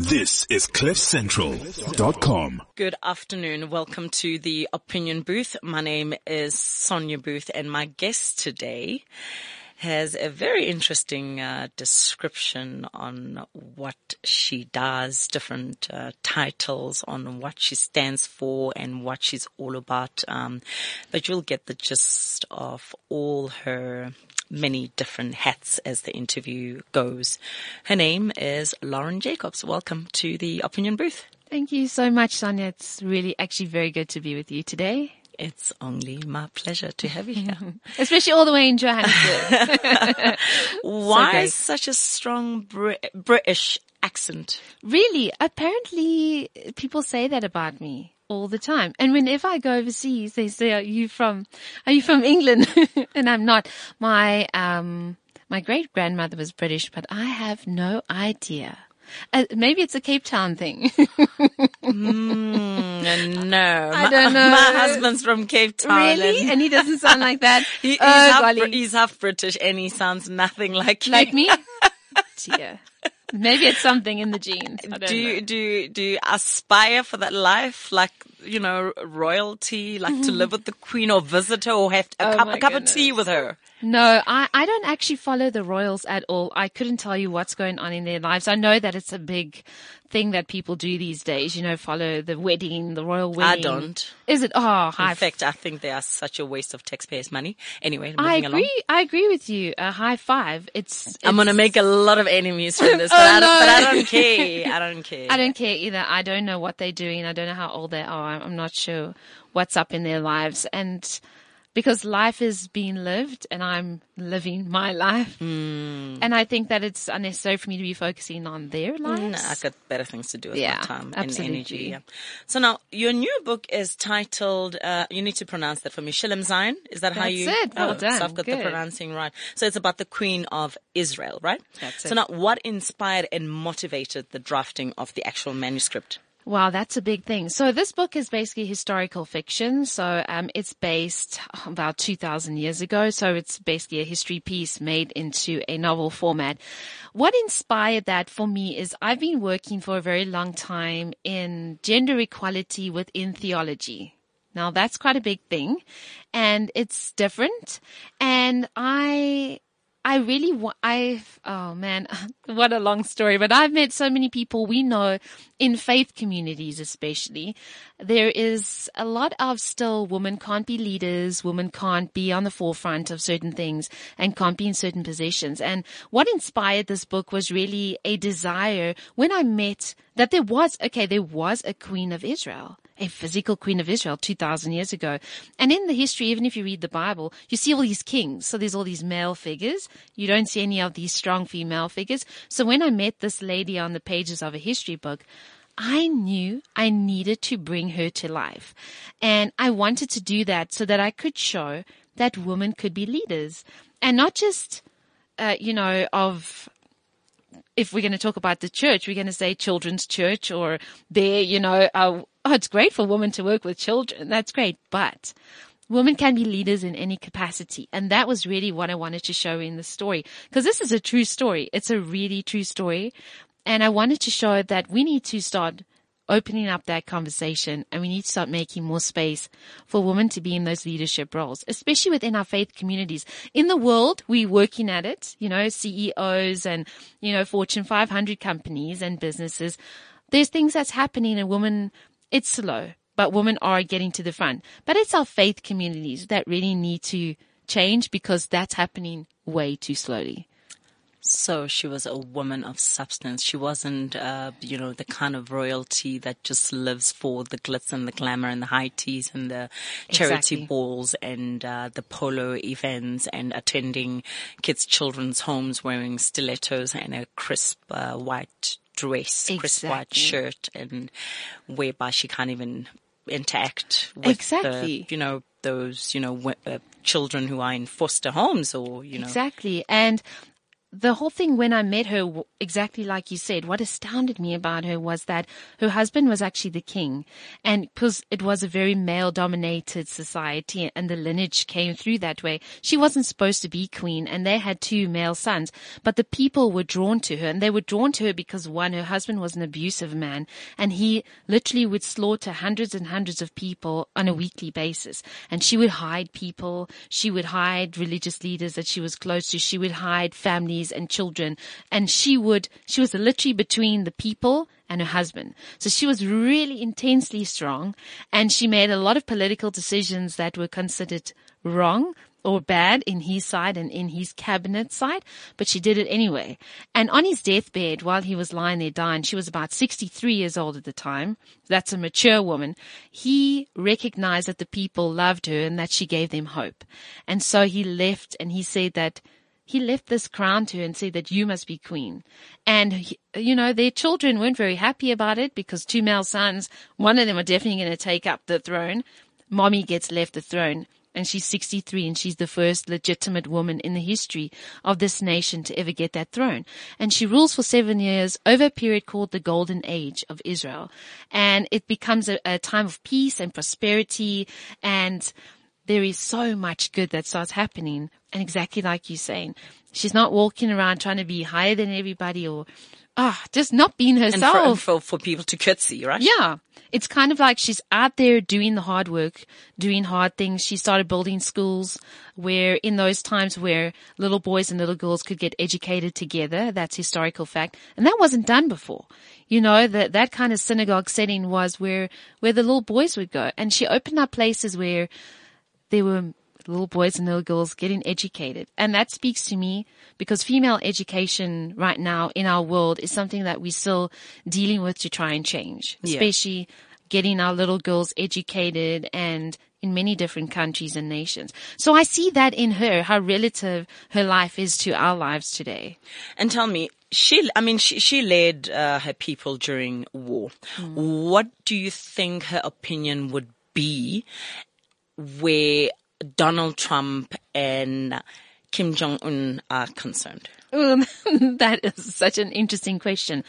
This is CliffCentral.com. Good afternoon. Welcome to the Opinion Booth. My name is Sonia Booth and my guest today has a very interesting uh, description on what she does, different uh, titles on what she stands for and what she's all about. Um, but you'll get the gist of all her many different hats as the interview goes. Her name is Lauren Jacobs. Welcome to the Opinion Booth. Thank you so much, Sonia. It's really actually very good to be with you today. It's only my pleasure to have you here. Especially all the way in Johannesburg. Why so such a strong Brit- British accent? Really? Apparently people say that about me all the time. And whenever I go overseas, they say, are you from, are you from England? and I'm not. My, um, my great grandmother was British, but I have no idea. Uh, maybe it's a Cape Town thing. mm, no, I don't know. My husband's from Cape Town. Really? And, and he doesn't sound like that. he, he's, oh, half, he's, half, British and he sounds nothing like you. Like me? Dear. Maybe it's something in the genes. do you, do you, do you aspire for that life? Like, you know, royalty, like to live with the queen or visit her or have a, Oh cup, a cup of tea with her? No, I, I don't actually follow the royals at all. I couldn't tell you what's going on in their lives. I know that it's a big thing that people do these days, you know, follow the wedding, the royal wedding. I don't. Is it? Oh, high In fact, I think they are such a waste of taxpayers' money. Anyway, moving I along. agree. I agree with you. A high five. It's. I'm gonna make a lot of enemies from this, Oh, but, I don't, no. but I don't care. I don't care. I don't care either. I don't know what they're doing. I don't know how old they are. I'm not sure what's up in their lives. And because life is being lived and I'm living my life. Hmm. And I think that it's unnecessary for me to be focusing on their lives. No, I got better things to do with Yeah, my time absolutely. and energy. Yeah. So now your new book is titled. Uh, you need to pronounce that for me. Shalom Zion. Is that how you? That's it. Well oh, done. So I've got the pronouncing right. So it's about the Queen of Israel, right? That's So it. now, what inspired and motivated the drafting of the actual manuscript? Wow, that's a big thing. So this book is basically historical fiction. So um, it's based about 2,000 years ago. So it's basically a history piece made into a novel format. What inspired that for me is I've been working for a very long time in gender equality within theology. Now that's quite a big thing and it's different. And I I really want, I've, oh man, what a long story, but I've met so many people we know in faith communities, especially. There is a lot of still women can't be leaders, women can't be on the forefront of certain things and can't be in certain positions. And what inspired this book was really a desire when I met that there was, okay, there was a queen of Israel a physical queen of Israel 2000 years ago. And in the history, even if you read the Bible, you see all these kings. So there's all these male figures. You don't see any of these strong female figures. So when I met this lady on the pages of a history book, I knew I needed to bring her to life. And I wanted to do that so that I could show that women could be leaders and not just, uh, you know, of if we're going to talk about the church, we're going to say children's church or there, you know, uh, oh, it's great for women to work with children. That's great. But women can be leaders in any capacity. And that was really what I wanted to show in the story. Cause this is a true story. It's a really true story. And I wanted to show that we need to start opening up that conversation and we need to start making more space for women to be in those leadership roles, especially within our faith communities. In the world, we're working at it, you know, CEOs and, you know, Fortune 500 companies and businesses. There's things that's happening and women, it's slow, but women are getting to the front. But it's our faith communities that really need to change because that's happening way too slowly. So she was a woman of substance. She wasn't, uh, you know, the kind of royalty that just lives for the glitz and the glamour and the high teas and the charity Exactly. balls and uh, the polo events and attending kids' children's homes wearing stilettos and a crisp uh, white dress, crisp white shirt, and whereby she can't even interact with Exactly. the, you know, those, you know, w- uh, children who are in foster homes or, you know. Exactly. And the whole thing when I met her, exactly like you said, what astounded me about her was that her husband was actually the king. And because it was a very male dominated society and the lineage came through that way, she wasn't supposed to be queen and they had two male sons, but the people were drawn to her and they were drawn to her because one, her husband was an abusive man and he literally would slaughter hundreds and hundreds of people on a weekly basis. And she would hide people. She would hide religious leaders that she was close to. She would hide and children. And she would, she was literally between the people and her husband. So she was really intensely strong and she made a lot of political decisions that were considered wrong or bad in his side and in his cabinet side, but she did it anyway. And on his deathbed, while he was lying there dying, she was about 63 years old at the time. That's a mature woman. He recognized that the people loved her and that she gave them hope. And so he left and he said that he left this crown to her and said that you must be queen. And, you know, their children weren't very happy about it because two male sons, one of them are definitely going to take up the throne. Mommy gets left the throne and she's 63 and she's the first legitimate woman in the history of this nation to ever get that throne. And she rules for seven years over a period called the Golden Age of Israel. And it becomes a, a time of peace and prosperity and there is so much good that starts happening. And exactly like you're saying, she's not walking around trying to be higher than everybody or, ah, just not being herself. And for, for, for people to curtsy, right? Yeah. It's kind of like she's out there doing the hard work, doing hard things. She started building schools where in those times where little boys and little girls could get educated together, that's historical fact. And that wasn't done before. You know, that, that kind of synagogue setting was where, where the little boys would go. And she opened up places where there were little boys and little girls getting educated. And that speaks to me because female education right now in our world is something that we're still dealing with to try and change, Yeah. especially getting our little girls educated and in many different countries and nations. So I see that in her, how relative her life is to our lives today. And tell me, she, I mean, she, she led uh, her people during war. What do you think her opinion would be where Donald Trump and Kim Jong Un are concerned? That is such an interesting question.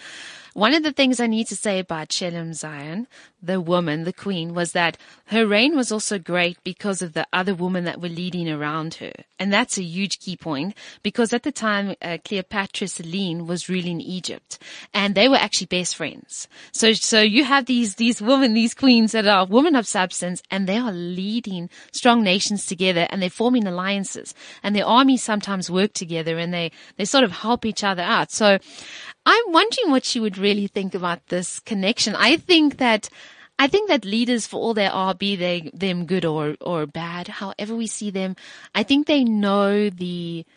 One of the things I need to say about Shalom Zion, the woman, the queen, was that her reign was also great because of the other women that were leading around her. And that's a huge key point because at the time, uh, Cleopatra Selene was ruling Egypt and they were actually best friends. So, so you have these, these women, these queens that are women of substance and they are leading strong nations together and they're forming alliances and their armies sometimes work together and they, they sort of help each other out. So I'm wondering what she would really think about this connection. I think that I think that leaders, for all they are, be they them good or or bad, however we see them, I think they know the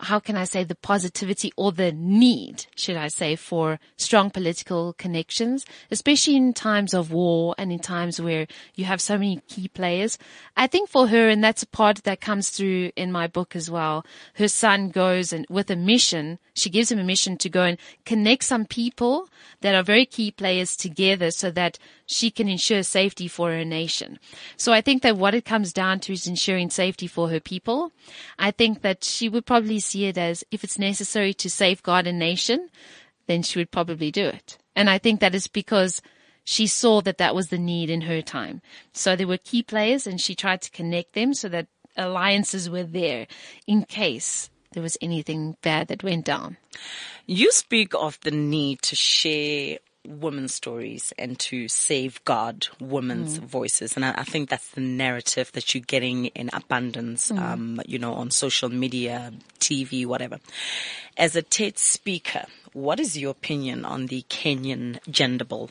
how can I say the positivity or the need, should I say, for strong political connections, especially in times of war and in times where you have so many key players. I think for her, and that's a part that comes through in my book as well, her son goes and with a mission, she gives him a mission to go and connect some people that are very key players together so that she can ensure safety for her nation. So I think that what it comes down to is ensuring safety for her people. I think that she would probably see it as if it's necessary to safeguard a nation, then she would probably do it. And I think that is because she saw that that was the need in her time. So there were key players and she tried to connect them so that alliances were there in case there was anything bad that went down. You speak of the need to share women's stories and to safeguard women's voices. And I, I think that's the narrative that you're getting in abundance, um, you know, on social media, TV, whatever. As a TED speaker, what is your opinion on the Kenyan gender bill?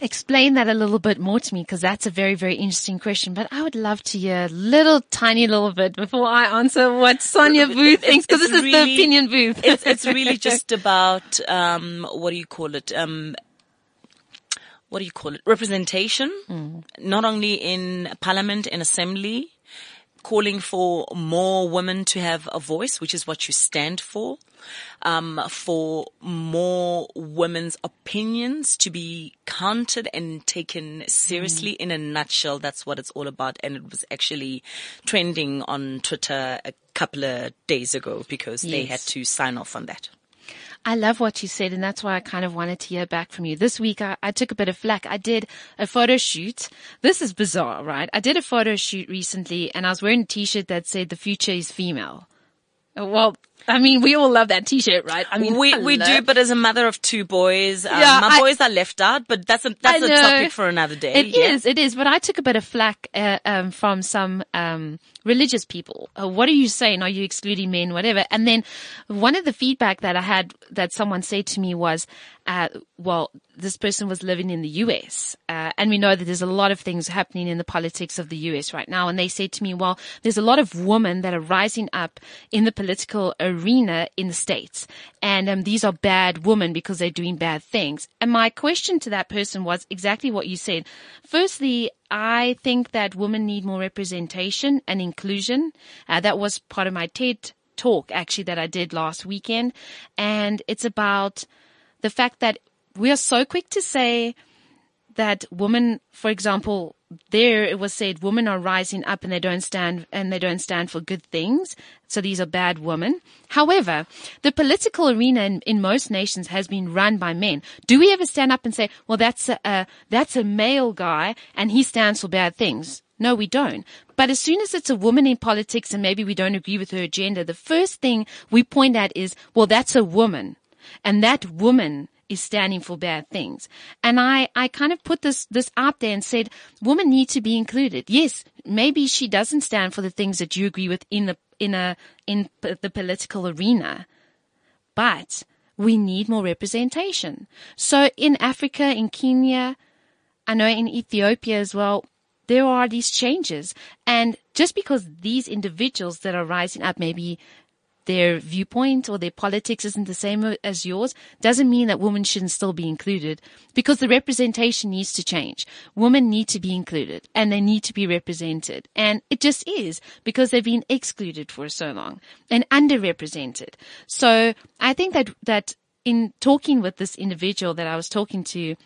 Explain that a little bit more to me because that's a very, very interesting question. But I would love to hear a little tiny little bit before I answer what Sonia Booth thinks because this is the opinion booth. It's, it's really just about, um, what do you call it? Um, what do you call it? Representation, not only in parliament, in assembly, calling for more women to have a voice, which is what you stand for. Um, for more women's opinions to be counted and taken seriously. In a nutshell, that's what it's all about. And it was actually trending on Twitter a couple of days ago because they had to sign off on that. I love what you said, and that's why I kind of wanted to hear back from you. This week, I, I took a bit of flack. I did a photo shoot. This is bizarre, right? I did a photo shoot recently, and I was wearing a t-shirt that said "The future is female." Well, I mean, we all love that t-shirt, right? I mean, we we do, but as a mother of two boys, um, Yeah, my I- boys are left out. But that's a that's a topic for another day. It is, yeah. it is. But I took a bit of flack uh, um, from some um, religious people. Uh, what are you saying? Are you excluding men? Whatever. And then one of the feedback that I had that someone said to me was, uh, "Well, this person was living in the U.S. Uh, and we know that there's a lot of things happening in the politics of the U.S. right now." And they said to me, "Well, there's a lot of women that are rising up in the political arena in the states, and um, these are bad women because they're doing bad things." And my question to that person was exactly what you said. Firstly, I think that women need more representation and inclusion. Uh, that was part of my TED talk actually that I did last weekend. And it's about the fact that we are so quick to say that women, for example, there it was said women are rising up and they don't stand and they don't stand for good things. So these are bad women. However, the political arena in, in most nations has been run by men. Do we ever stand up and say, well, that's a, uh, that's a male guy and he stands for bad things? No, we don't. But as soon as it's a woman in politics and maybe we don't agree with her agenda, the first thing we point at is, well, that's a woman. And that woman is standing for bad things. And I, I kind of put this, this out there and said, women need to be included. Yes, maybe she doesn't stand for the things that you agree with in the, in a, in p- the political arena, but we need more representation. So in Africa, in Kenya, I know in Ethiopia as well, there are these changes. And just because these individuals that are rising up, maybe their viewpoint or their politics isn't the same as yours, doesn't mean that women shouldn't still be included because the representation needs to change. Women need to be included and they need to be represented. And it just is because they've been excluded for so long and underrepresented. So I think that, that in talking with this individual that I was talking to,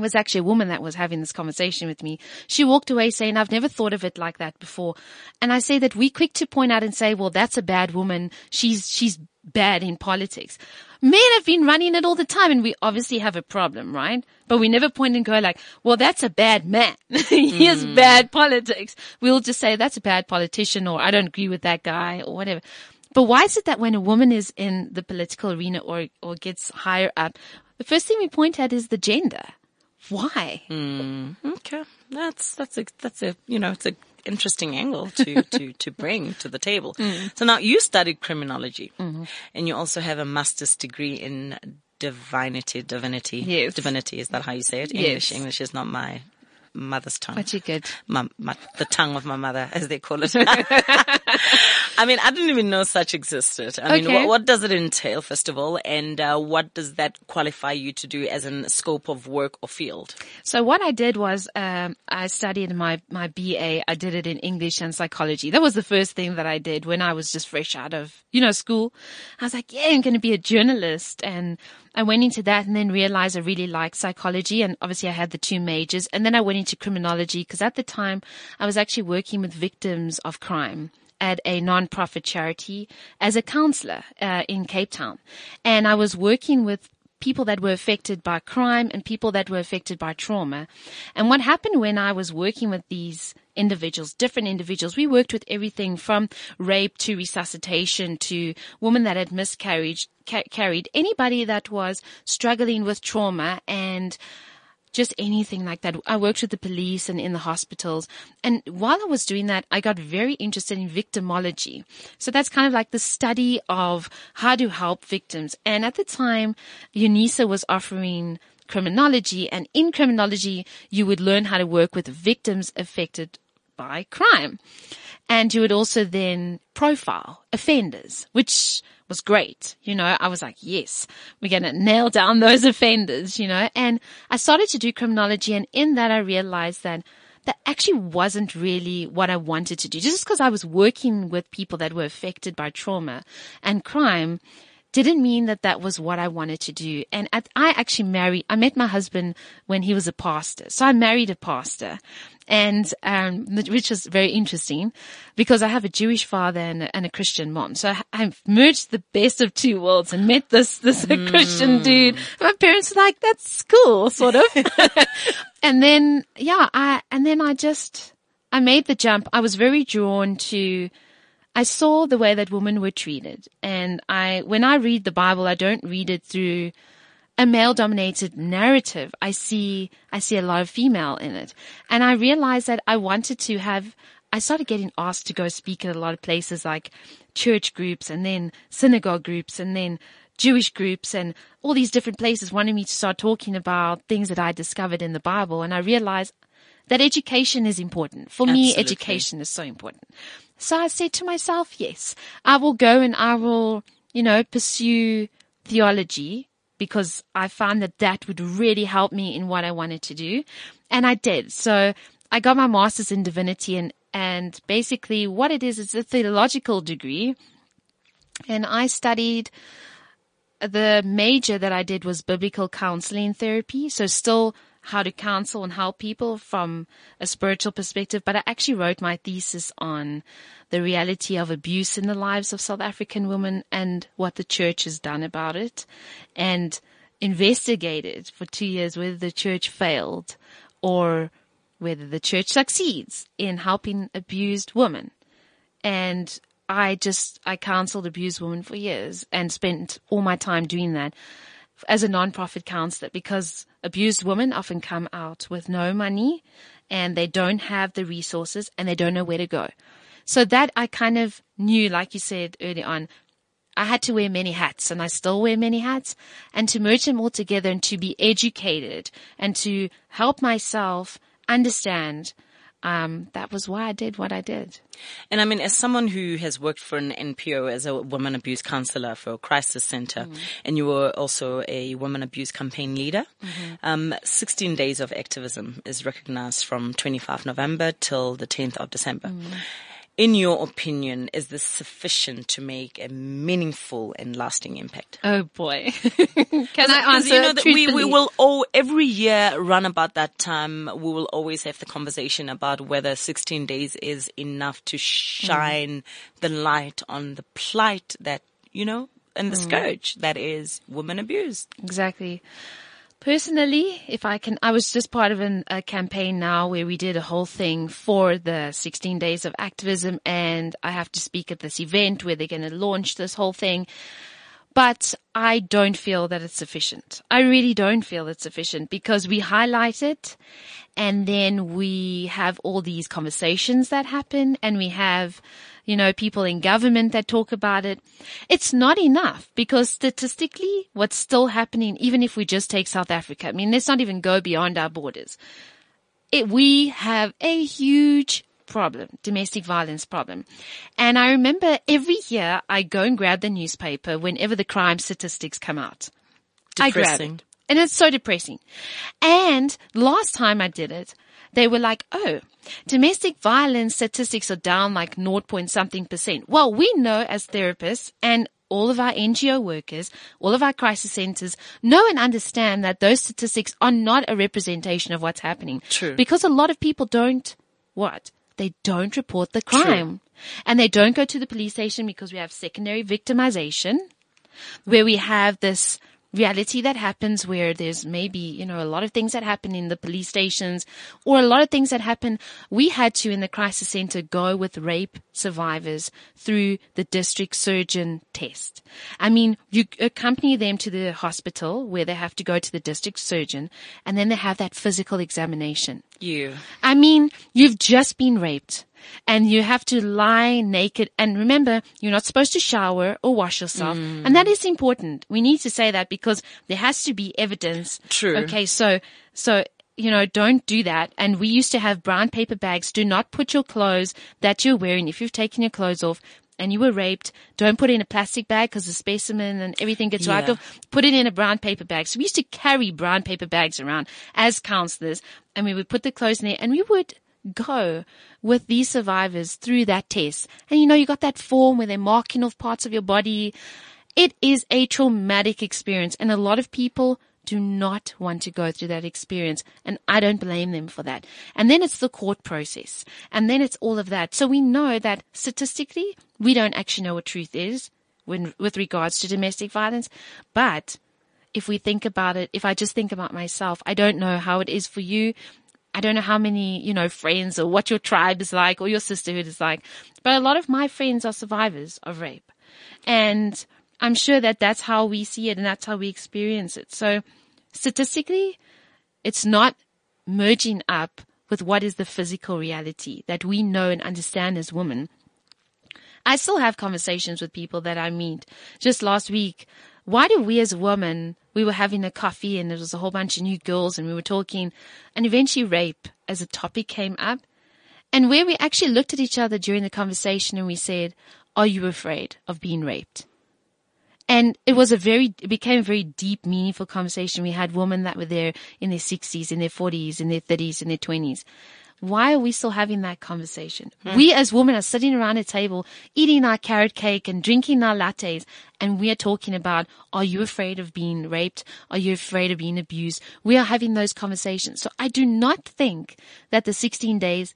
was actually a woman that was having this conversation with me. She walked away saying, I've never thought of it like that before. And I say that we quick to point out and say, well, that's a bad woman. She's, she's bad in politics. Men have been running it all the time and we obviously have a problem, right? But we never point and go like, well, that's a bad man. he has mm. bad politics. We'll just say that's a bad politician or I don't agree with that guy or whatever. But why is it that when a woman is in the political arena or, or gets higher up, the first thing we point at is the gender? Why? Okay, that's that's a that's a you know it's a interesting angle to to to bring to the table. Mm. So now you studied criminology, Mm-hmm. and you also have a master's degree in divinity. Divinity. Yes. Divinity is that how you say it? Yes. English. English is not my mother's tongue. But you good. my, my, the tongue of my mother, as they call it. I mean, I didn't even know such existed. I mean, what, what does it entail, first of all, and uh, what does that qualify you to do as a scope of work or field? So what I did was, um, I studied my, my BA. I did it in English and psychology. That was the first thing that I did when I was just fresh out of, you know, school. I was like, yeah, I'm going to be a journalist. And I went into that and then realized I really liked psychology. And obviously I had the two majors. And then I went into criminology because at the time I was actually working with victims of crime at a non-profit charity as a counselor uh, in Cape Town. And I was working with people that were affected by crime and people that were affected by trauma. And what happened when I was working with these individuals, different individuals, we worked with everything from rape to resuscitation to women that had miscarried, ca- carried, anybody that was struggling with trauma and just anything like that. I worked with the police and in the hospitals. And while I was doing that, I got very interested in victimology. So that's kind of like the study of how to help victims. And at the time, UNISA was offering criminology and in criminology, you would learn how to work with victims affected by crime. And you would also then profile offenders, which was great. You know, I was like, yes, we're going to nail down those offenders, you know, and I started to do criminology. And in that, I realized that that actually wasn't really what I wanted to do. Just because I was working with people that were affected by trauma and crime didn't mean that that was what I wanted to do. And at, I actually married, I met my husband when he was a pastor. So I married a pastor and, um, which was very interesting because I have a Jewish father and a, and a Christian mom. So I, I've merged the best of two worlds and met this, this mm. Christian dude. My parents were like, that's cool, sort of. and then, yeah, I, and then I just, I made the jump. I was very drawn to, I saw the way that women were treated. And I, when I read the Bible, I don't read it through a male dominated narrative. I see, I see a lot of female in it. And I realized that I wanted to have, I started getting asked to go speak at a lot of places like church groups and then synagogue groups and then Jewish groups and all these different places wanted me to start talking about things that I discovered in the Bible. And I realized that education is important. For Absolutely. me, education is so important. So I said to myself, yes, I will go and I will, you know, pursue theology because I found that that would really help me in what I wanted to do. And I did. So I got my master's in divinity and, and basically what it is, is a theological degree. And I studied the major that I did was biblical counseling therapy. So still how to counsel and help people from a spiritual perspective, but I actually wrote my thesis on the reality of abuse in the lives of South African women and what the church has done about it and investigated for two years whether the church failed or whether the church succeeds in helping abused women. And I just, I counseled abused women for years and spent all my time doing that as a nonprofit counselor because abused women often come out with no money and they don't have the resources and they don't know where to go. So that I kind of knew, like you said early on, I had to wear many hats and I still wear many hats and to merge them all together and to be educated and to help myself understand um, that was why I did what I did. And I mean, as someone who has worked for an NPO as a woman abuse counselor for a crisis center, mm-hmm. and you were also a woman abuse campaign leader, mm-hmm. um, 16 days of activism is recognized from 25 November till the 10th of December. Mm-hmm in your opinion, is this sufficient to make a meaningful and lasting impact? Oh boy. Can I answer? You know that we, we will all, every year run about that time, we will always have the conversation about whether 16 days is enough to shine mm. the light on the plight that, you know, and the mm. scourge that is women abuse. Exactly. Personally, if I can, I was just part of an, a campaign now where we did a whole thing for the 16 days of activism and I have to speak at this event where they're going to launch this whole thing. But I don't feel that it's sufficient. I really don't feel it's sufficient because we highlight it and then we have all these conversations that happen and we have you know, people in government that talk about it. It's not enough because statistically, what's still happening, even if we just take South Africa, I mean, let's not even go beyond our borders. It, we have a huge problem, domestic violence problem. And I remember every year I go and grab the newspaper whenever the crime statistics come out. Depressing. I grab it. And it's so depressing. And last time I did it, they were like, oh, domestic violence statistics are down like 0. something percent. Well, we know as therapists and all of our NGO workers, all of our crisis centers know and understand that those statistics are not a representation of what's happening. True. Because a lot of people don't, what? They don't report the crime. True. And they don't go to the police station because we have secondary victimization, where we have this reality that happens where there's maybe, you know, a lot of things that happen in the police stations or a lot of things that happen. We had to in the crisis center go with rape survivors through the district surgeon test. I mean, you accompany them to the hospital where they have to go to the district surgeon and then they have that physical examination. You. I mean, you've just been raped and you have to lie naked. And remember, you're not supposed to shower or wash yourself. Mm. And that is important. We need to say that because there has to be evidence. True. Okay. So, so, you know, don't do that. And we used to have brown paper bags. Do not put your clothes that you're wearing. If you've taken your clothes off, and you were raped, don't put it in a plastic bag because the specimen and everything gets yeah. wiped off. Put it in a brown paper bag. So we used to carry brown paper bags around as counselors and we would put the clothes in there and we would go with these survivors through that test. And you know, you got that form where they're marking off parts of your body. It is a traumatic experience and a lot of people do not want to go through that experience. And I don't blame them for that. And then it's the court process. And then it's all of that. So we know that statistically, we don't actually know what truth is when, with regards to domestic violence. But if we think about it, if I just think about myself, I don't know how it is for you. I don't know how many, you know, friends or what your tribe is like or your sisterhood is like, but a lot of my friends are survivors of rape. And I'm sure that that's how we see it and that's how we experience it. So statistically, it's not merging up with what is the physical reality that we know and understand as women. I still have conversations with people that I meet. Just last week, why do we as women, we were having a coffee and there was a whole bunch of new girls and we were talking and eventually rape as a topic came up. And where we actually looked at each other during the conversation and we said, are you afraid of being raped? And it was a very, it became a very deep, meaningful conversation. We had women that were there in their sixties, in their forties, in their thirties, in their twenties. Why are we still having that conversation? Hmm. We as women are sitting around a table eating our carrot cake and drinking our lattes and we are talking about, are you afraid of being raped? Are you afraid of being abused? We are having those conversations. So I do not think that the 16 days,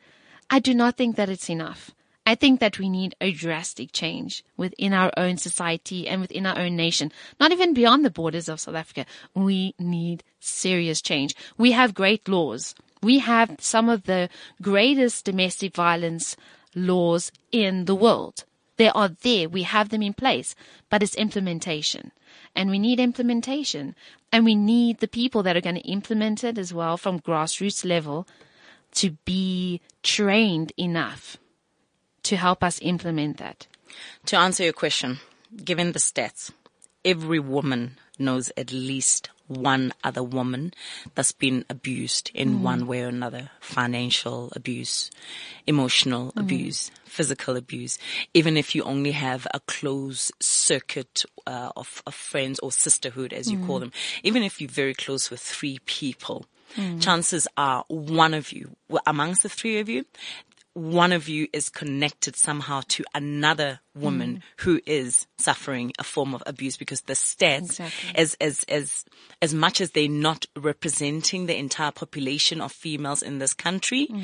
I do not think that it's enough. I think that we need a drastic change within our own society and within our own nation, not even beyond the borders of South Africa. We need serious change. We have great laws. We have some of the greatest domestic violence laws in the world. They are there. We have them in place, but it's implementation. And we need implementation. And we need the people that are going to implement it as well from grassroots level to be trained enough to help us implement that? To answer your question, given the stats, every woman knows at least one other woman that's been abused in mm. one way or another. Financial abuse, emotional mm. abuse, physical abuse. Even if you only have a close circuit uh, of, of, friends or sisterhood, as you mm. call them, even if you're very close with three people, Mm. chances are one of you, amongst the three of you, one of you is connected somehow to another woman mm. who is suffering a form of abuse because the stats exactly. as as as as much as they're not representing the entire population of females in this country mm.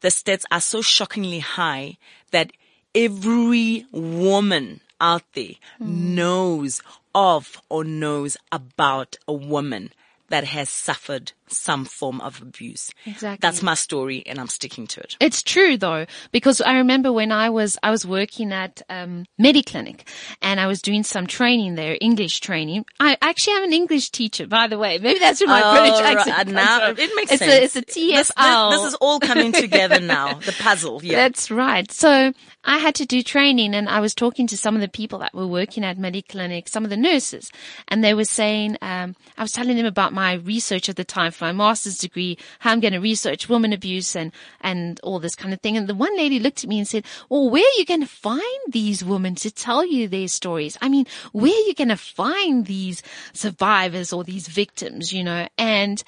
the stats are so shockingly high that every woman out there mm. knows of or knows about a woman that has suffered some form of abuse. Exactly. That's my story and I'm sticking to it. It's true though, because I remember when I was, I was working at, um, Mediclinic and I was doing some training there, English training. I actually am an English teacher, by the way. Maybe that's where my oh, British accent right. now, It makes it's sense. A, it's a TEFL. This, this, this is all coming together now. The puzzle. Yeah. That's right. So I had to do training and I was talking to some of the people that were working at Mediclinic, some of the nurses, and they were saying, um, I was telling them about my research at the time for my master's degree, how I'm going to research women abuse and, and all this kind of thing. And the one lady looked at me and said, well, where are you going to find these women to tell you their stories? I mean, where are you going to find these survivors or these victims, you know? And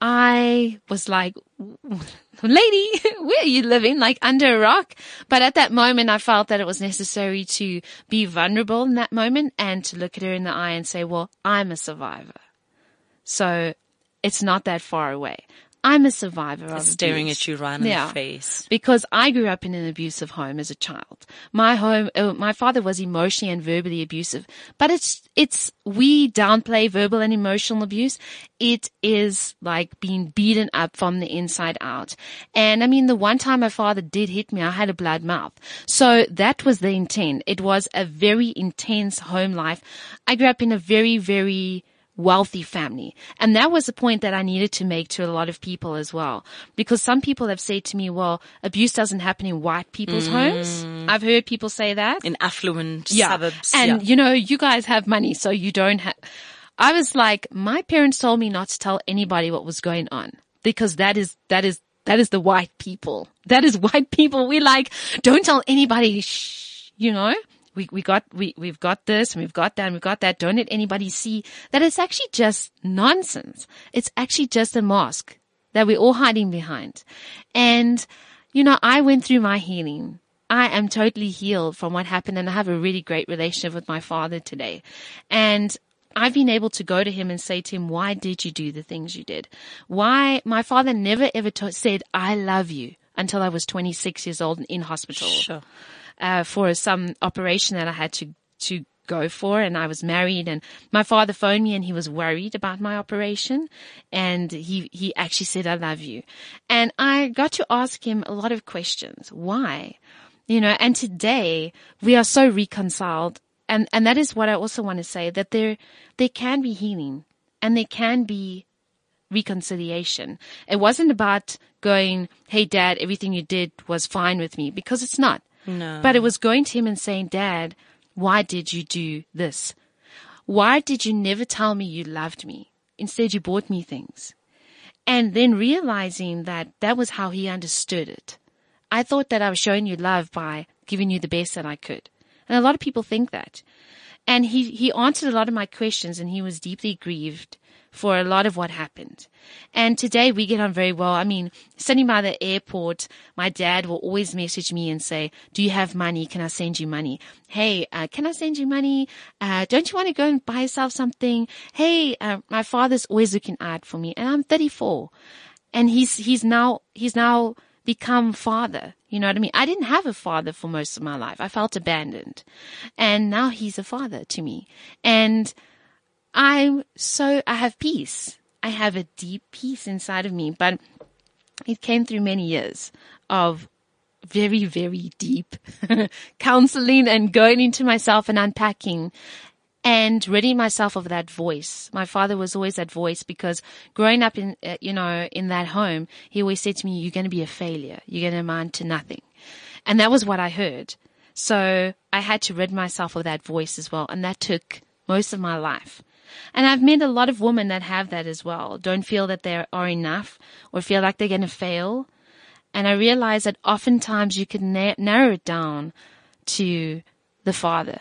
I was like, lady, where are you living? Like under a rock? But at that moment, I felt that it was necessary to be vulnerable in that moment and to look at her in the eye and say, well, I'm a survivor. So it's not that far away. I'm a survivor of staring abuse. at you right in yeah, the face. Because I grew up in an abusive home as a child. My home, uh, my father was emotionally and verbally abusive, but it's, it's, we downplay verbal and emotional abuse. It is like being beaten up from the inside out. And I mean, the one time my father did hit me, I had a blood mouth. So that was the intent. It was a very intense home life. I grew up in a very, very, wealthy family. And that was the point that I needed to make to a lot of people as well. Because some people have said to me, well, abuse doesn't happen in white people's mm. homes. I've heard people say that. In affluent yeah. suburbs. And yeah. you know, you guys have money, so you don't have, I was like, my parents told me not to tell anybody what was going on because that is, that is, that is the white people. That is white people. We like, don't tell anybody, shh, you know? We, we got, we, we've got this and we've got that and we've got that. Don't let anybody see that it's actually just nonsense. It's actually just a mask that we're all hiding behind. And, you know, I went through my healing. I am totally healed from what happened and I have a really great relationship with my father today. And I've been able to go to him and say to him, why did you do the things you did? Why my father never ever to- said, I love you until I was 26 years old and in hospital. Sure. Uh, for some operation that I had to, to go for and I was married and my father phoned me and he was worried about my operation and he, he actually said, I love you. And I got to ask him a lot of questions. Why? You know, and today we are so reconciled. And, and that is what I also want to say that there, there can be healing and there can be reconciliation. It wasn't about going, Hey dad, everything you did was fine with me because it's not. No. But it was going to him and saying, dad, why did you do this? Why did you never tell me you loved me? Instead, you bought me things. And then realizing that that was how he understood it. I thought that I was showing you love by giving you the best that I could. And a lot of people think that. And he, he answered a lot of my questions and he was deeply grieved for a lot of what happened. And today we get on very well. I mean, sitting by the airport, my dad will always message me and say, do you have money? Can I send you money? Hey, uh, can I send you money? Uh, don't you want to go and buy yourself something? Hey, uh, my father's always looking out for me and I'm 34 and he's, he's now, he's now become father. You know what I mean? I didn't have a father for most of my life. I felt abandoned and now he's a father to me. And I'm so, I have peace. I have a deep peace inside of me, but it came through many years of very, very deep counseling and going into myself and unpacking and ridding myself of that voice. My father was always that voice because growing up in, uh, you know, in that home, he always said to me, you're going to be a failure. You're going to amount to nothing. And that was what I heard. So I had to rid myself of that voice as well. And that took most of my life. And I've met a lot of women that have that as well. Don't feel that they are enough or feel like they're going to fail. And I realize that oftentimes you can na- narrow it down to the father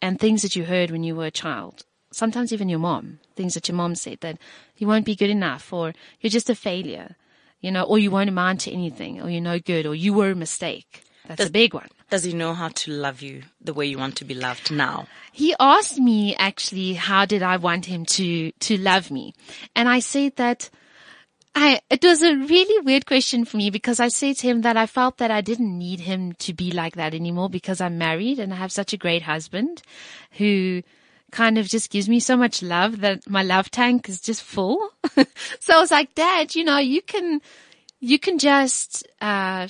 and things that you heard when you were a child. Sometimes even your mom, things that your mom said that you won't be good enough or you're just a failure, you know, or you won't amount to anything or you're no good or you were a mistake. That's a big one. Does he know how to love you the way you want to be loved now? He asked me actually, how did I want him to, to love me? And I said that I, it was a really weird question for me because I said to him that I felt that I didn't need him to be like that anymore because I'm married and I have such a great husband who kind of just gives me so much love that my love tank is just full. so I was like, dad, you know, you can, you can just, uh,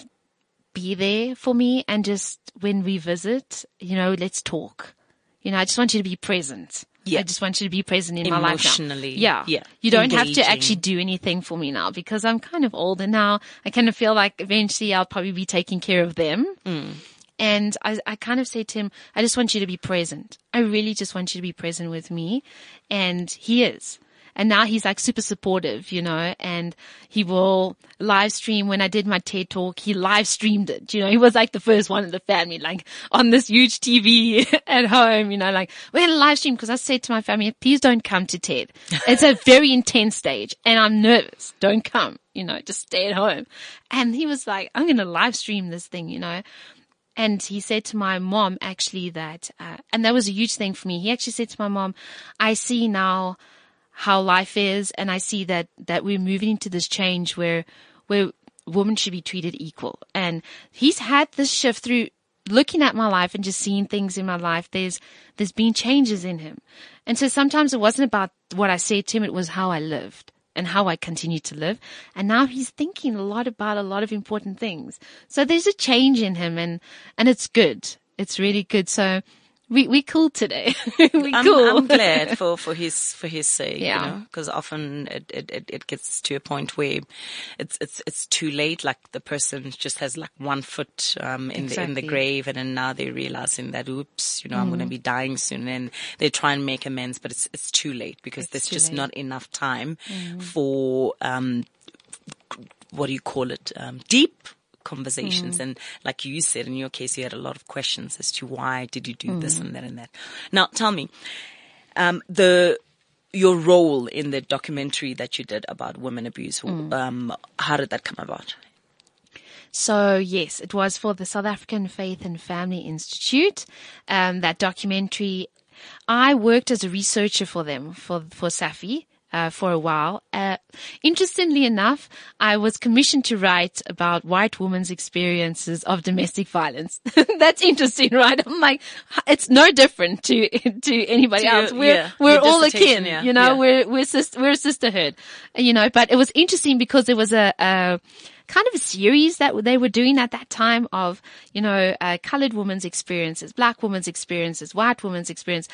be there for me and just when we visit, you know, let's talk. You know, I just want you to be present. Yeah. I just want you to be present in my life. Emotionally, Yeah. yeah. You don't have to actually do anything for me now because I'm kind of older now. I kind of feel like eventually I'll probably be taking care of them. Mm. And I, I kind of say to him, I just want you to be present. I really just want you to be present with me. And he is. And now he's like super supportive, you know, and he will live stream when I did my TED talk. He live streamed it, you know, he was like the first one in the family, like on this huge TV at home, you know, like we're going to live stream because I said to my family, please don't come to TED. It's a very intense stage and I'm nervous. Don't come, you know, just stay at home. And he was like, I'm going to live stream this thing, you know. And he said to my mom actually that, uh, and that was a huge thing for me. He actually said to my mom, I see now how life is and I see that, that we're moving into this change where, where women should be treated equal. And he's had this shift through looking at my life and just seeing things in my life. There's, there's been changes in him. And so sometimes it wasn't about what I said to him. It was how I lived and how I continue to live. And now he's thinking a lot about a lot of important things. So there's a change in him and, and it's good. It's really good. So we, we cool today. we I'm, cool. I'm glad for, for his for his sake, Yeah. you know, because often it, it, it, gets to a point where it's it's it's too late. Like the person just has like one foot um, in the in the grave, and then now they're realizing that oops, you know, I'm Mm. going to be dying soon, and they try and make amends, but it's it's too late because there's just late. Mm. not enough time for um, what do you call it? Um, deep conversations. And like you said, in your case, you had a lot of questions as to why did you do this and that and that. Now tell me, um, the, your role in the documentary that you did about women abuse. Mm. Um, how did that come about? So yes, it was for the South African Faith and Family Institute. Um, that documentary, I worked as a researcher for them for for SAFFI. Uh, for a while. Uh, interestingly enough, I was commissioned to write about white women's experiences of domestic violence. That's interesting, right? I'm like, it's no different to to anybody To else. your- We're yeah, we're all akin, yeah, you know. yeah. We're we're sis- we're a sisterhood, you know. But it was interesting because there was a, a kind of a series that they were doing at that time of, you know, uh, colored women's experiences, black women's experiences, white women's experience,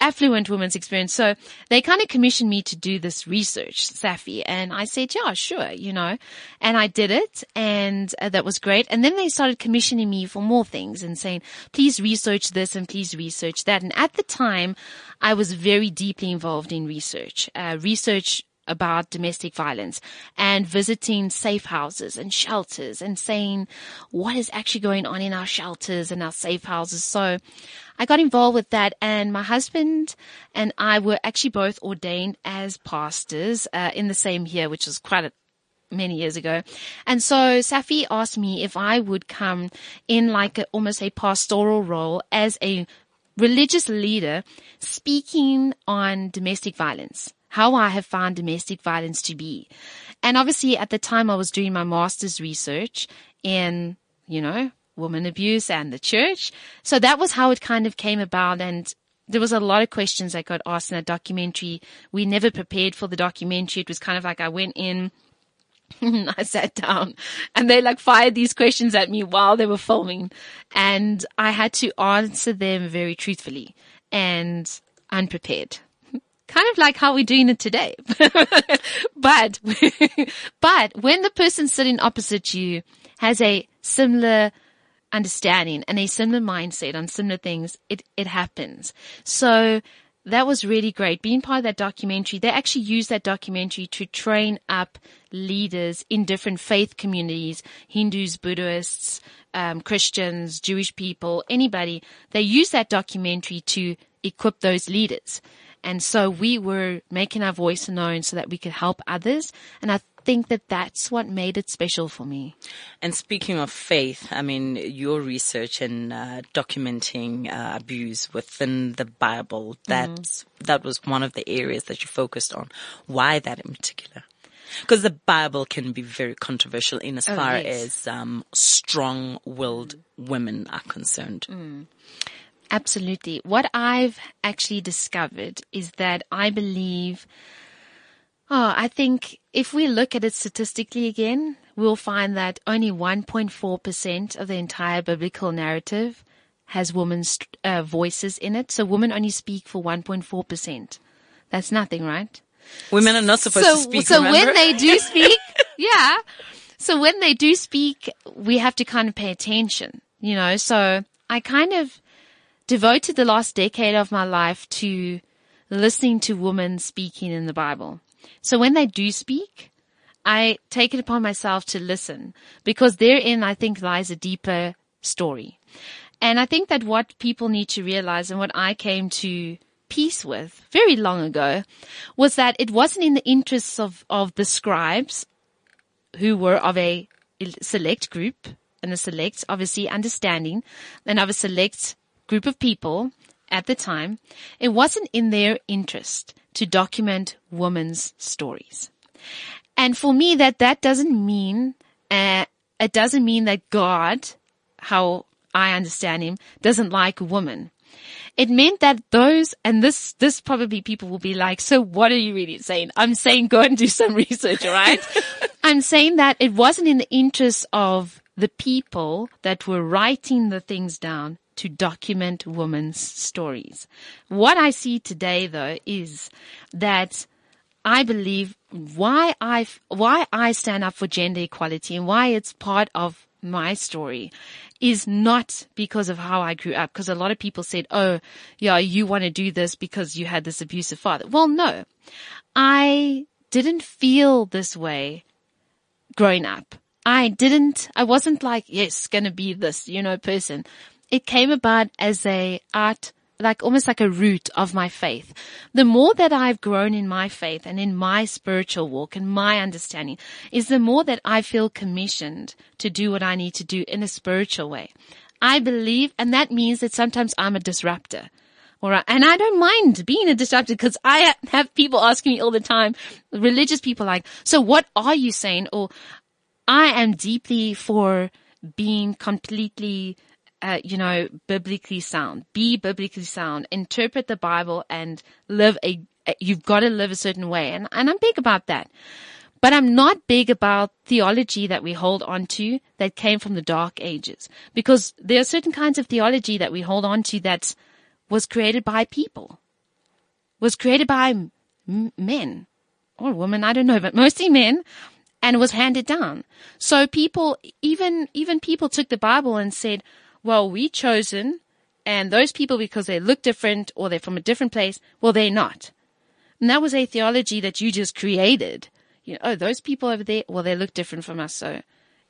affluent women's experience. So they kind of commissioned me to do this research, SAFFI, and I said, yeah, sure, you know, and I did it and uh, that was great. And then they started commissioning me for more things and saying, please research this and please research that. And at the time, I was very deeply involved in research, uh, research about domestic violence and visiting safe houses and shelters and saying what is actually going on in our shelters and our safe houses. So I got involved with that and my husband and I were actually both ordained as pastors uh, in the same year, which was quite a many years ago. And so SAFFI asked me if I would come in like a, almost a pastoral role as a religious leader speaking on domestic violence, how I have found domestic violence to be. And obviously at the time I was doing my master's research in, you know, woman abuse and the church. So that was how it kind of came about and there was a lot of questions I got asked in that documentary. We never prepared for the documentary. It was kind of like I went in I sat down and they like fired these questions at me while they were filming and I had to answer them very truthfully and unprepared. Kind of like how we're doing it today. but, but when the person sitting opposite you has a similar understanding and a similar mindset on similar things, it, it happens. So that was really great. Being part of that documentary, they actually used that documentary to train up leaders in different faith communities, Hindus, Buddhists, um, Christians, Jewish people, anybody. They used that documentary to equip those leaders. And so we were making our voice known so that we could help others. And I think that that's what made it special for me. And speaking of faith, I mean, your research and uh, documenting uh, abuse within the Bible, that's, that was one of the areas that you focused on. Why that in particular? Because the Bible can be very controversial in as Oh, far yes. as um, strong-willed women are concerned. Absolutely. What I've actually discovered is that I believe, oh, I think if we look at it statistically again, we'll find that only 1.4% of the entire biblical narrative has women's uh, voices in it. So women only speak for 1.4%. That's nothing, right? Women are not supposed so, to speak. so remember? when they do speak, yeah. So when they do speak, we have to kind of pay attention, you know. So I kind of devoted the last decade of my life to listening to women speaking in the Bible. So when they do speak, I take it upon myself to listen because therein I think lies a deeper story. And I think that what people need to realize and what I came to peace with very long ago was that it wasn't in the interests of, of the scribes who were of a select group and a select, obviously, understanding and of a select group of people at the time. It wasn't in their interest to document women's stories. And for me, that, that doesn't mean, uh, it doesn't mean that God, how I understand him, doesn't like women. It meant that those, and this, this probably people will be like, so what are you really saying? I'm saying go and do some research, alright? I'm saying that it wasn't in the interest of the people that were writing the things down to document women's stories. What I see today though is that I believe why I, why I stand up for gender equality and why it's part of my story is not because of how I grew up. Because a lot of people said, Oh, yeah, you want to do this because you had this abusive father. Well, no, I didn't feel this way growing up. I didn't, I wasn't like, yes, gonna be this, you know, person. It came about as a art like almost like a root of my faith. The more that I've grown in my faith and in my spiritual walk and my understanding is the more that I feel commissioned to do what I need to do in a spiritual way. I believe, and that means that sometimes I'm a disruptor. And I don't mind being a disruptor because I have people asking me all the time, religious people like, so what are you saying? Or I am deeply for being completely uh, you know, biblically sound. Be biblically sound. Interpret the Bible and live a, you've got to live a certain way. And, and I'm big about that. But I'm not big about theology that we hold on to that came from the dark ages. Because there are certain kinds of theology that we hold on to that was created by people. Was created by m- men or women, I don't know, but mostly men and was handed down. So people, even, even people took the Bible and said, well, we chosen and those people, because they look different or they're from a different place, well, they're not. And that was a theology that you just created. You know, oh, those people over there, well, they look different from us. So,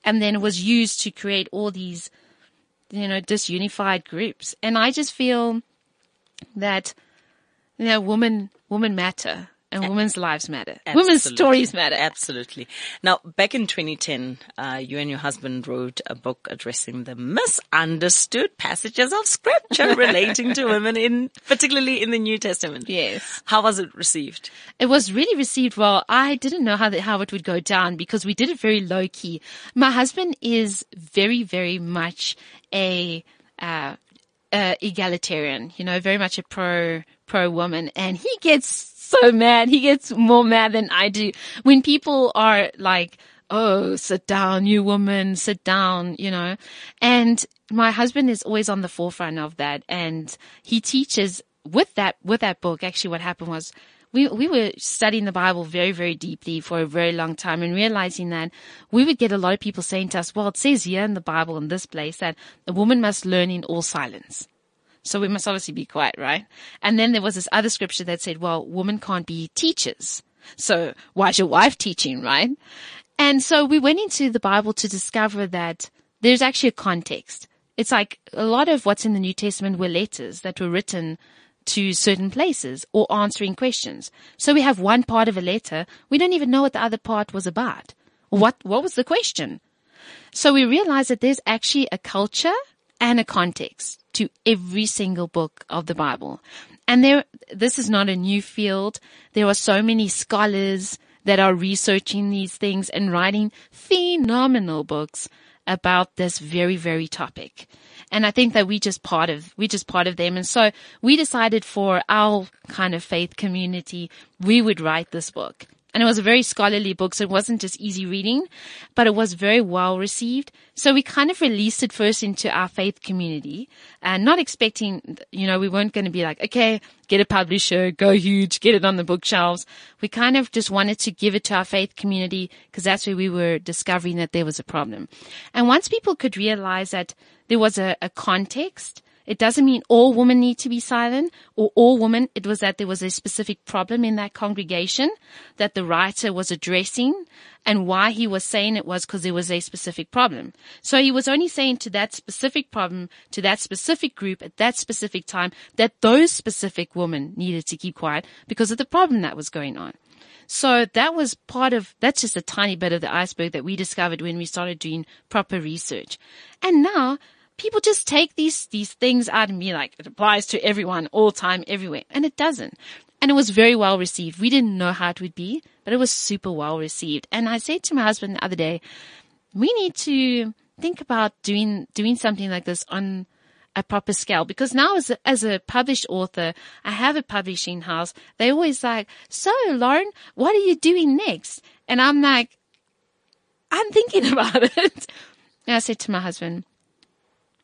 and then it was used to create all these, you know, disunified groups. And I just feel that, you know, women, women matter and women's lives matter. Absolutely. Women's stories matter. Absolutely. Now, back in 2010, uh, you and your husband wrote a book addressing the misunderstood passages of scripture relating to women in, particularly in the New Testament. Yes. How was it received? It was really received well. I didn't know how the, how it would go down because we did it very low key. My husband is very, very much a, uh, uh, egalitarian, you know, very much a pro, pro woman and he gets so mad. He gets more mad than I do. When people are like, Oh, sit down, you woman, sit down, you know, and my husband is always on the forefront of that. And he teaches with that, with that book. Actually, what happened was we, we were studying the Bible very, very deeply for a very long time and realizing that we would get a lot of people saying to us, well, it says here in the Bible in this place that a woman must learn in all silence. So we must obviously be quiet, right? And then there was this other scripture that said, well, women can't be teachers. So why is your wife teaching, right? And so we went into the Bible to discover that there's actually a context. It's like a lot of what's in the New Testament were letters that were written to certain places or answering questions. So we have one part of a letter. We don't even know what the other part was about. What, what was the question? So we realize that there's actually a culture and a context to every single book of the Bible. And there, this is not a new field. There are so many scholars that are researching these things and writing phenomenal books about this very, very topic. And I think that we just part of, we just part of them. And so we decided for our kind of faith community, we would write this book. And it was a very scholarly book, so it wasn't just easy reading, but it was very well received. So we kind of released it first into our faith community and not expecting, you know, we weren't going to be like, okay, get a publisher, go huge, get it on the bookshelves. We kind of just wanted to give it to our faith community because that's where we were discovering that there was a problem. And once people could realize that there was a, a context, it doesn't mean all women need to be silent or all women. It was that there was a specific problem in that congregation that the writer was addressing and why he was saying it was because there was a specific problem. So he was only saying to that specific problem, to that specific group at that specific time that those specific women needed to keep quiet because of the problem that was going on. So that was part of, that's just a tiny bit of the iceberg that we discovered when we started doing proper research. And now people just take these, these things out and be like, it applies to everyone, all time, everywhere. And it doesn't. And it was very well received. We didn't know how it would be, but it was super well received. And I said to my husband the other day, we need to think about doing, doing something like this on a proper scale because now as a, as a published author, I have a publishing house. They always like, so Lauren, what are you doing next? And I'm like, I'm thinking about it. And I said to my husband,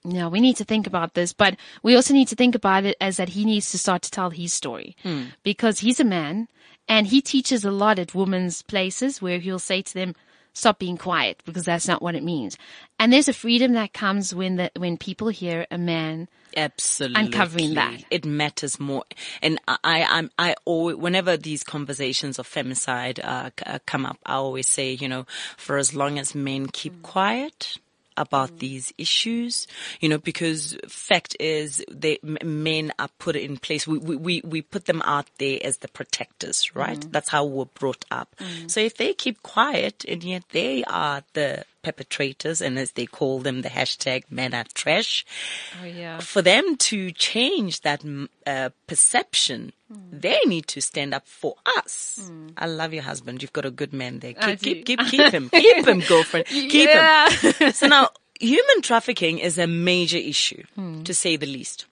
now we need to think about this, but we also need to think about it as that he needs to start to tell his story hmm. because he's a man and he teaches a lot at women's places where he'll say to them, stop being quiet because that's not what it means. And there's a freedom that comes when the, when people hear a man absolutely uncovering that. It matters more. And I, I'm, I always, whenever these conversations of femicide uh, uh, come up, I always say, you know, for as long as men keep quiet, about these issues, you know, because fact is they, men are put in place. We, we, we put them out there as the protectors, right? Mm. That's how we're brought up. Mm. So if they keep quiet and yet they are the perpetrators and as they call them, the hashtag men are trash. Oh, yeah. For them to change that uh, perception, mm. they need to stand up for us. Mm. I love your husband. You've got a good man there. Keep, keep, keep, keep him. Keep him, girlfriend. Keep yeah. him. so now, human trafficking is a major issue, mm. to say the least.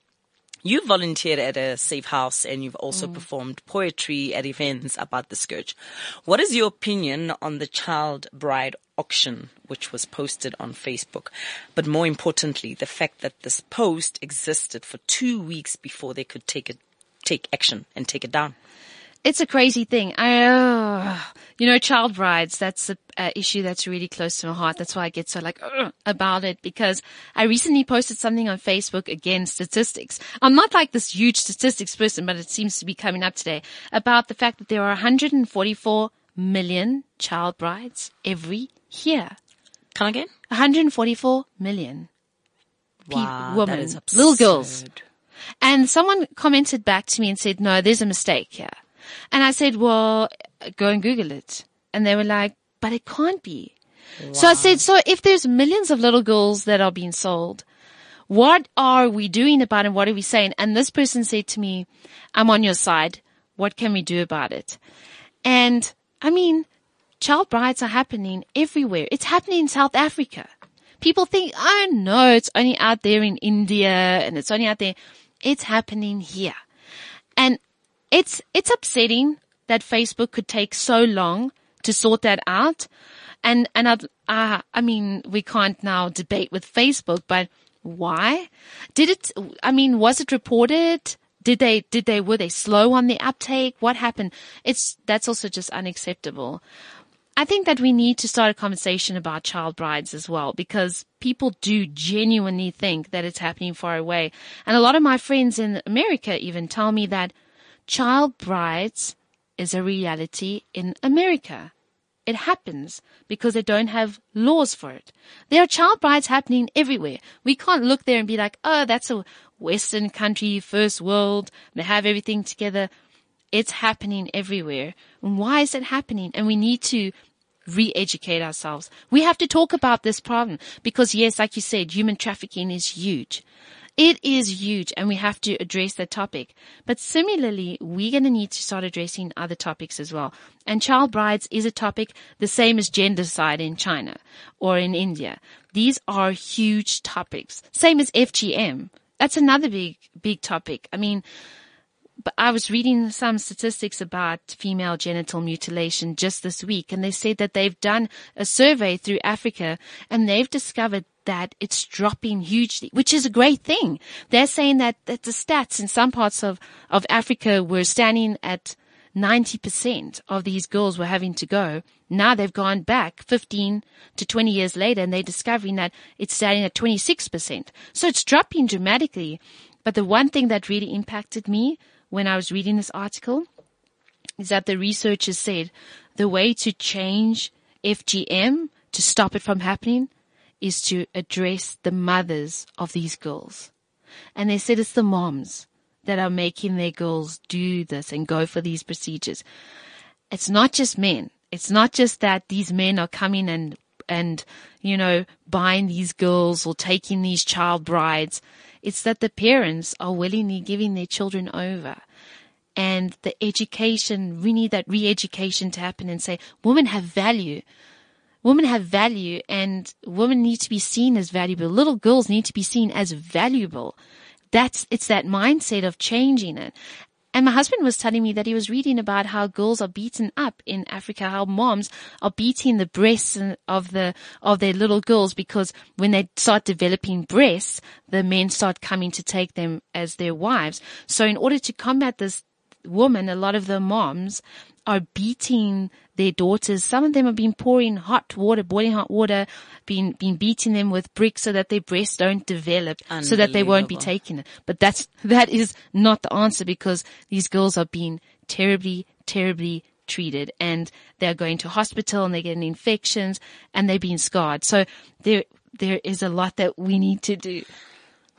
You volunteered at a safe house and you've also mm. performed poetry at events about the scourge. What is your opinion on the child bride auction, which was posted on Facebook? But more importantly, the fact that this post existed for two weeks before they could take it, take action and take it down it's a crazy thing. I, uh, you know, child brides, that's an issue that's really close to my heart. That's why I get so like uh, about it because I recently posted something on Facebook again, statistics. I'm not like this huge statistics person, but it seems to be coming up today about the fact that there are 144 million child brides every year. Come again? 144 million. Wow, women, little girls. And someone commented back to me and said, no, there's a mistake here. And I said, well, go and Google it. And they were like, but it can't be. Wow. So I said, so if there's millions of little girls that are being sold, what are we doing about it? What are we saying? And this person said to me, I'm on your side. What can we do about it? And I mean, child brides are happening everywhere. It's happening in South Africa. People think, oh no, it's only out there in India and it's only out there. It's happening here. And it's, it's upsetting that Facebook could take so long to sort that out. And, and i uh, I mean, we can't now debate with Facebook, but why did it, I mean, was it reported? Did they, did they, were they slow on the uptake? What happened? It's, that's also just unacceptable. I think that we need to start a conversation about child brides as well because people do genuinely think that it's happening far away. And a lot of my friends in America even tell me that child brides is a reality in America. It happens because they don't have laws for it. There are child brides happening everywhere. We can't look there and be like, oh, that's a Western country, first world. They have everything together. It's happening everywhere. why is it happening? And we need to re-educate ourselves. We have to talk about this problem because yes, like you said, human trafficking is huge. It is huge and we have to address that topic. But similarly, we're going to need to start addressing other topics as well. And child brides is a topic the same as gendercide in China or in India. These are huge topics. Same as FGM. That's another big, big topic. I mean, but I was reading some statistics about female genital mutilation just this week and they said that they've done a survey through Africa and they've discovered that it's dropping hugely, which is a great thing. They're saying that, that the stats in some parts of, of Africa were standing at 90% of these girls were having to go. Now they've gone back 15 to 20 years later and they're discovering that it's standing at 26%. So it's dropping dramatically. But the one thing that really impacted me when I was reading this article is that the researchers said the way to change FGM to stop it from happening is to address the mothers of these girls. And they said it's the moms that are making their girls do this and go for these procedures. It's not just men. It's not just that these men are coming and, and, you know, buying these girls or taking these child brides. It's that the parents are willingly giving their children over. And the education, we need that re-education to happen and say, women have value women have value and women need to be seen as valuable. Little girls need to be seen as valuable. That's, it's that mindset of changing it. And my husband was telling me that he was reading about how girls are beaten up in Africa, how moms are beating the breasts of the, of their little girls because when they start developing breasts, the men start coming to take them as their wives. So in order to combat this woman, a lot of the moms are beating their daughters. Some of them have been pouring hot water, boiling hot water, been, been beating them with bricks so that their breasts don't develop, so that they won't be taking it. But that's, that is not the answer because these girls are being terribly, terribly treated and they're going to hospital and they're getting infections and they're being scarred. So there, there is a lot that we need to do.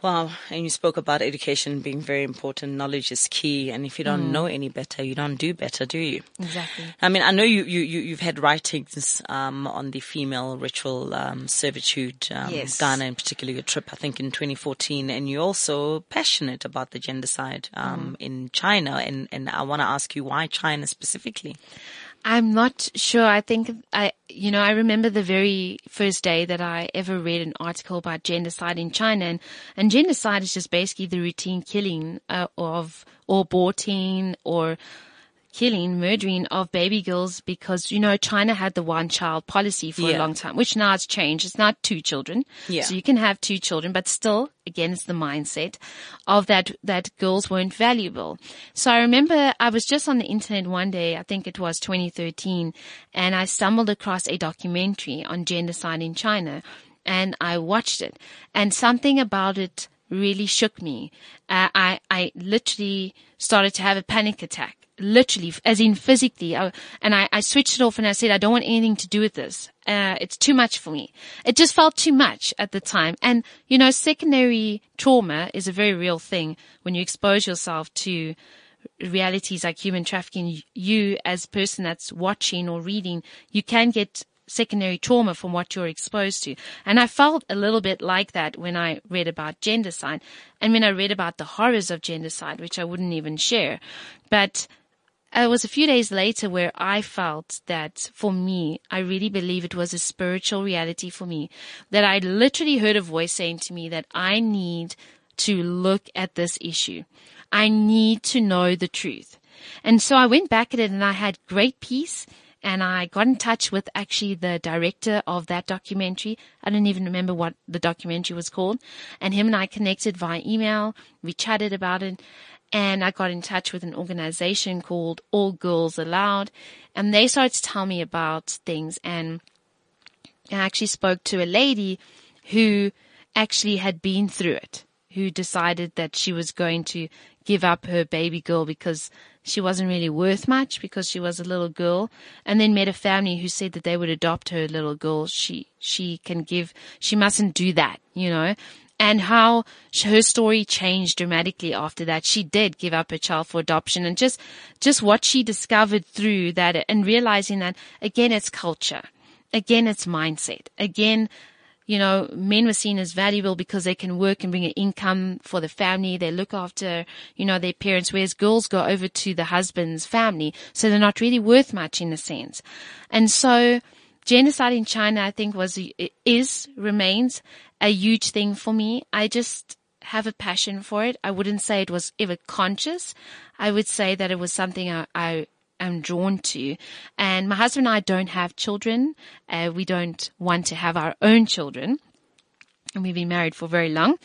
Wow. And you spoke about education being very important. Knowledge is key. And if you don't Mm. know any better, you don't do better, do you? Exactly. I mean, I know you, you, you, you've had writings, um, on the female ritual, um, servitude, um, Yes. Ghana in particular, your trip, I think in 2014. And you're also passionate about the gendercide, um, in China. And, and I want to ask you why China specifically? I'm not sure. I think I, you know, I remember the very first day that I ever read an article about gendercide in China, and, and gendercide is just basically the routine killing uh, of or aborting or killing, murdering of baby girls because, you know, China had the one child policy for Yeah. a long time, which now it's changed. It's not two children. Yeah. So you can have two children, but still, again, it's the mindset of that, that girls weren't valuable. So I remember I was just on the internet one day, I think it was 2013, and I stumbled across a documentary on gendercide in China and I watched it and something about it really shook me. Uh, I, I literally started to have a panic attack. Literally, as in physically, I, and I, I switched it off and I said, I don't want anything to do with this. Uh, it's too much for me. It just felt too much at the time. And, you know, secondary trauma is a very real thing when you expose yourself to realities like human trafficking. You, as a person that's watching or reading, you can get secondary trauma from what you're exposed to. And I felt a little bit like that when I read about gendercide and when I read about the horrors of gendercide, which I wouldn't even share. But Uh, it was a few days later where I felt that for me, I really believe it was a spiritual reality for me that I literally heard a voice saying to me that I need to look at this issue. I need to know the truth. And so I went back at it and I had great peace and I got in touch with actually the director of that documentary. I don't even remember what the documentary was called. And him and I connected via email. We chatted about it and I got in touch with an organization called All Girls Allowed and they started to tell me about things and I actually spoke to a lady who actually had been through it, who decided that she was going to give up her baby girl because she wasn't really worth much because she was a little girl and then met a family who said that they would adopt her little girl. She, she can give, she mustn't do that, you know, and how her story changed dramatically after that. She did give up her child for adoption and just, just what she discovered through that and realizing that again, it's culture. Again, it's mindset. Again, you know, men were seen as valuable because they can work and bring an income for the family. They look after, you know, their parents, whereas girls go over to the husband's family. So they're not really worth much in a sense. And so gendercide in China, I think was, is, remains a huge thing for me. I just have a passion for it. I wouldn't say it was ever conscious. I would say that it was something I, I am drawn to. And my husband and I don't have children. Uh, we don't want to have our own children. And we've been married for very long.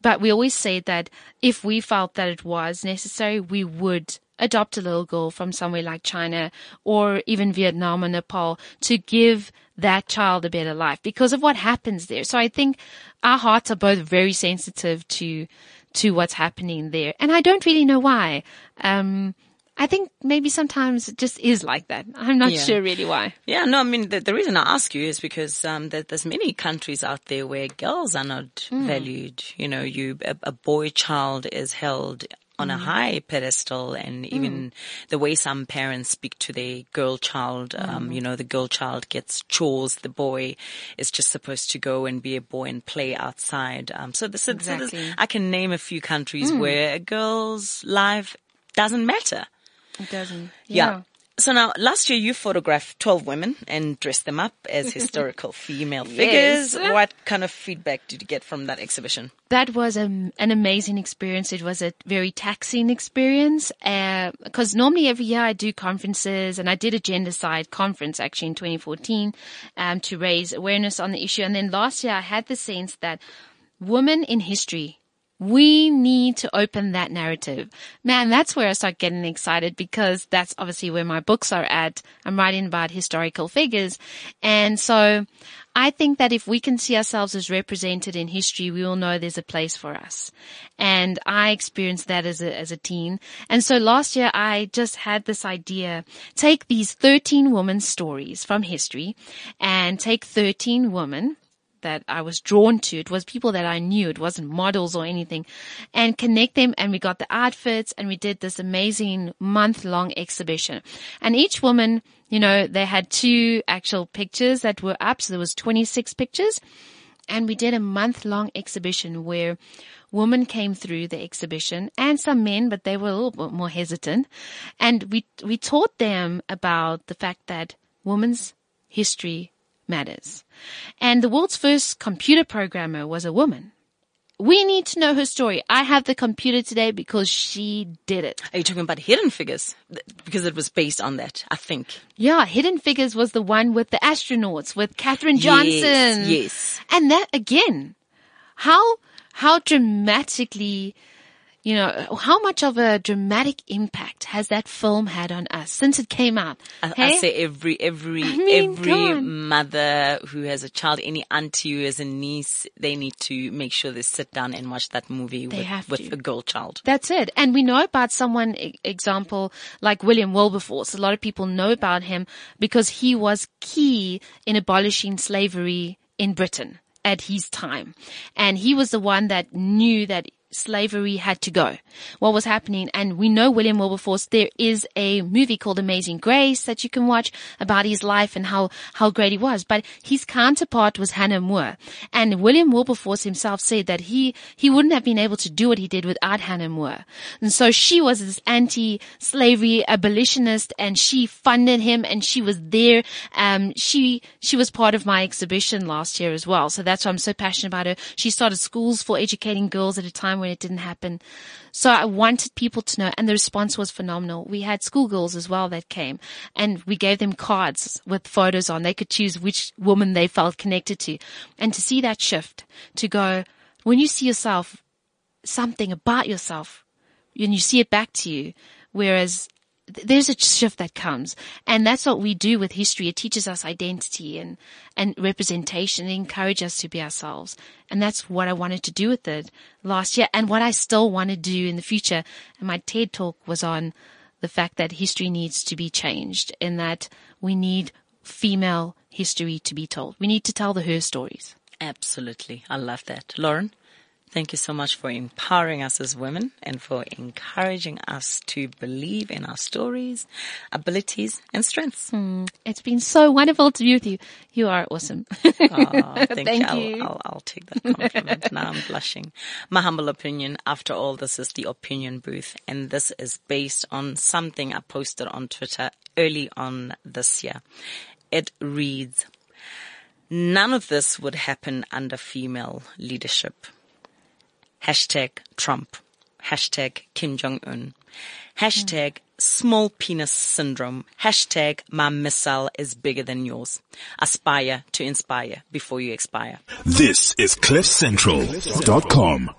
But we always say that if we felt that it was necessary, we would adopt a little girl from somewhere like China or even Vietnam or Nepal to give that child a better life because of what happens there. So I think our hearts are both very sensitive to, to what's happening there. And I don't really know why. Um, I think maybe sometimes it just is like that. I'm not Yeah. sure really why. Yeah, no, I mean, the, the reason I ask you is because, um, there, there's many countries out there where girls are not valued. You know, you, a, a boy child is held on a high pedestal and even the way some parents speak to their girl child, um, you know, the girl child gets chores, the boy is just supposed to go and be a boy and play outside. Um, so, the, so, so Exactly. I can name a few countries where a girl's life doesn't matter. It doesn't. Yeah. So now, last year you photographed 12 women and dressed them up as historical female figures. Yes. What kind of feedback did you get from that exhibition? that was a, an amazing experience. It was a very taxing experience because normally every year I do conferences and I did a gendercide conference actually in 2014 um, to raise awareness on the issue. And then last year I had the sense that women in history we need to open that narrative. Man, that's where I start getting excited because that's obviously where my books are at. I'm writing about historical figures. And so I think that if we can see ourselves as represented in history, we will know there's a place for us. And I experienced that as a, as a teen. And so last year I just had this idea, take these 13 women's stories from history and take 13 women that I was drawn to. It was people that I knew. It wasn't models or anything and connect them. And we got the outfits and we did this amazing month long exhibition and each woman, you know, they had two actual pictures that were up. So there was 26 pictures and we did a month long exhibition where women came through the exhibition and some men, but they were a little bit more hesitant. And we, we taught them about the fact that women's history matters. And the world's first computer programmer was a woman. We need to know her story. I have the computer today because she did it. Are you talking about Hidden Figures? Because it was based on that, I think. Yeah, Hidden Figures was the one with the astronauts, with Katherine Johnson. Yes, yes. And that again, how, how dramatically, you know, how much of a dramatic impact has that film had on us since it came out? I, Hey? I say every, every, mean, every mother who has a child, any auntie who has a niece, they need to make sure they sit down and watch that movie They with, with a girl child. That's it. And we know about someone, example, like William Wilberforce. A lot of people know about him because he was key in abolishing slavery in Britain at his time. And he was the one that knew that slavery had to go. What was happening? And we know William Wilberforce. There is a movie called Amazing Grace that you can watch about his life and how, how great he was. But his counterpart was Hannah More. And William Wilberforce himself said that he, he wouldn't have been able to do what he did without Hannah More. And so she was this anti-slavery abolitionist and she funded him and she was there. Um, she, she was part of my exhibition last year as well. So that's why I'm so passionate about her. She started schools for educating girls at a time when it didn't happen. So I wanted people to know and the response was phenomenal. We had schoolgirls as well that came and we gave them cards with photos on. They could choose which woman they felt connected to and to see that shift to go, when you see yourself, something about yourself and you see it back to you. Whereas there's a shift that comes and that's what we do with history. It teaches us identity and, and representation. It encourages us to be ourselves. And that's what I wanted to do with it last year and what I still want to do in the future. And my TED talk was on the fact that history needs to be changed and that we need female history to be told. We need to tell the her stories. Absolutely. I love that. Lauren, thank you so much for empowering us as women and for encouraging us to believe in our stories, abilities, and strengths. Hmm. It's been so wonderful to be with you. You are awesome. Aw, thank, oh, Thank you. I'll. I'll, I'll take that compliment. now I'm blushing. My humble opinion, after all, this is the opinion booth, and this is based on something I posted on Twitter early on this year. It reads, None of this would happen under female leadership. Hashtag Trump. Hashtag Kim Jong-un. Hashtag small penis syndrome. Hashtag my missile is bigger than yours. Aspire to inspire before you expire. This is CliffCentral.com.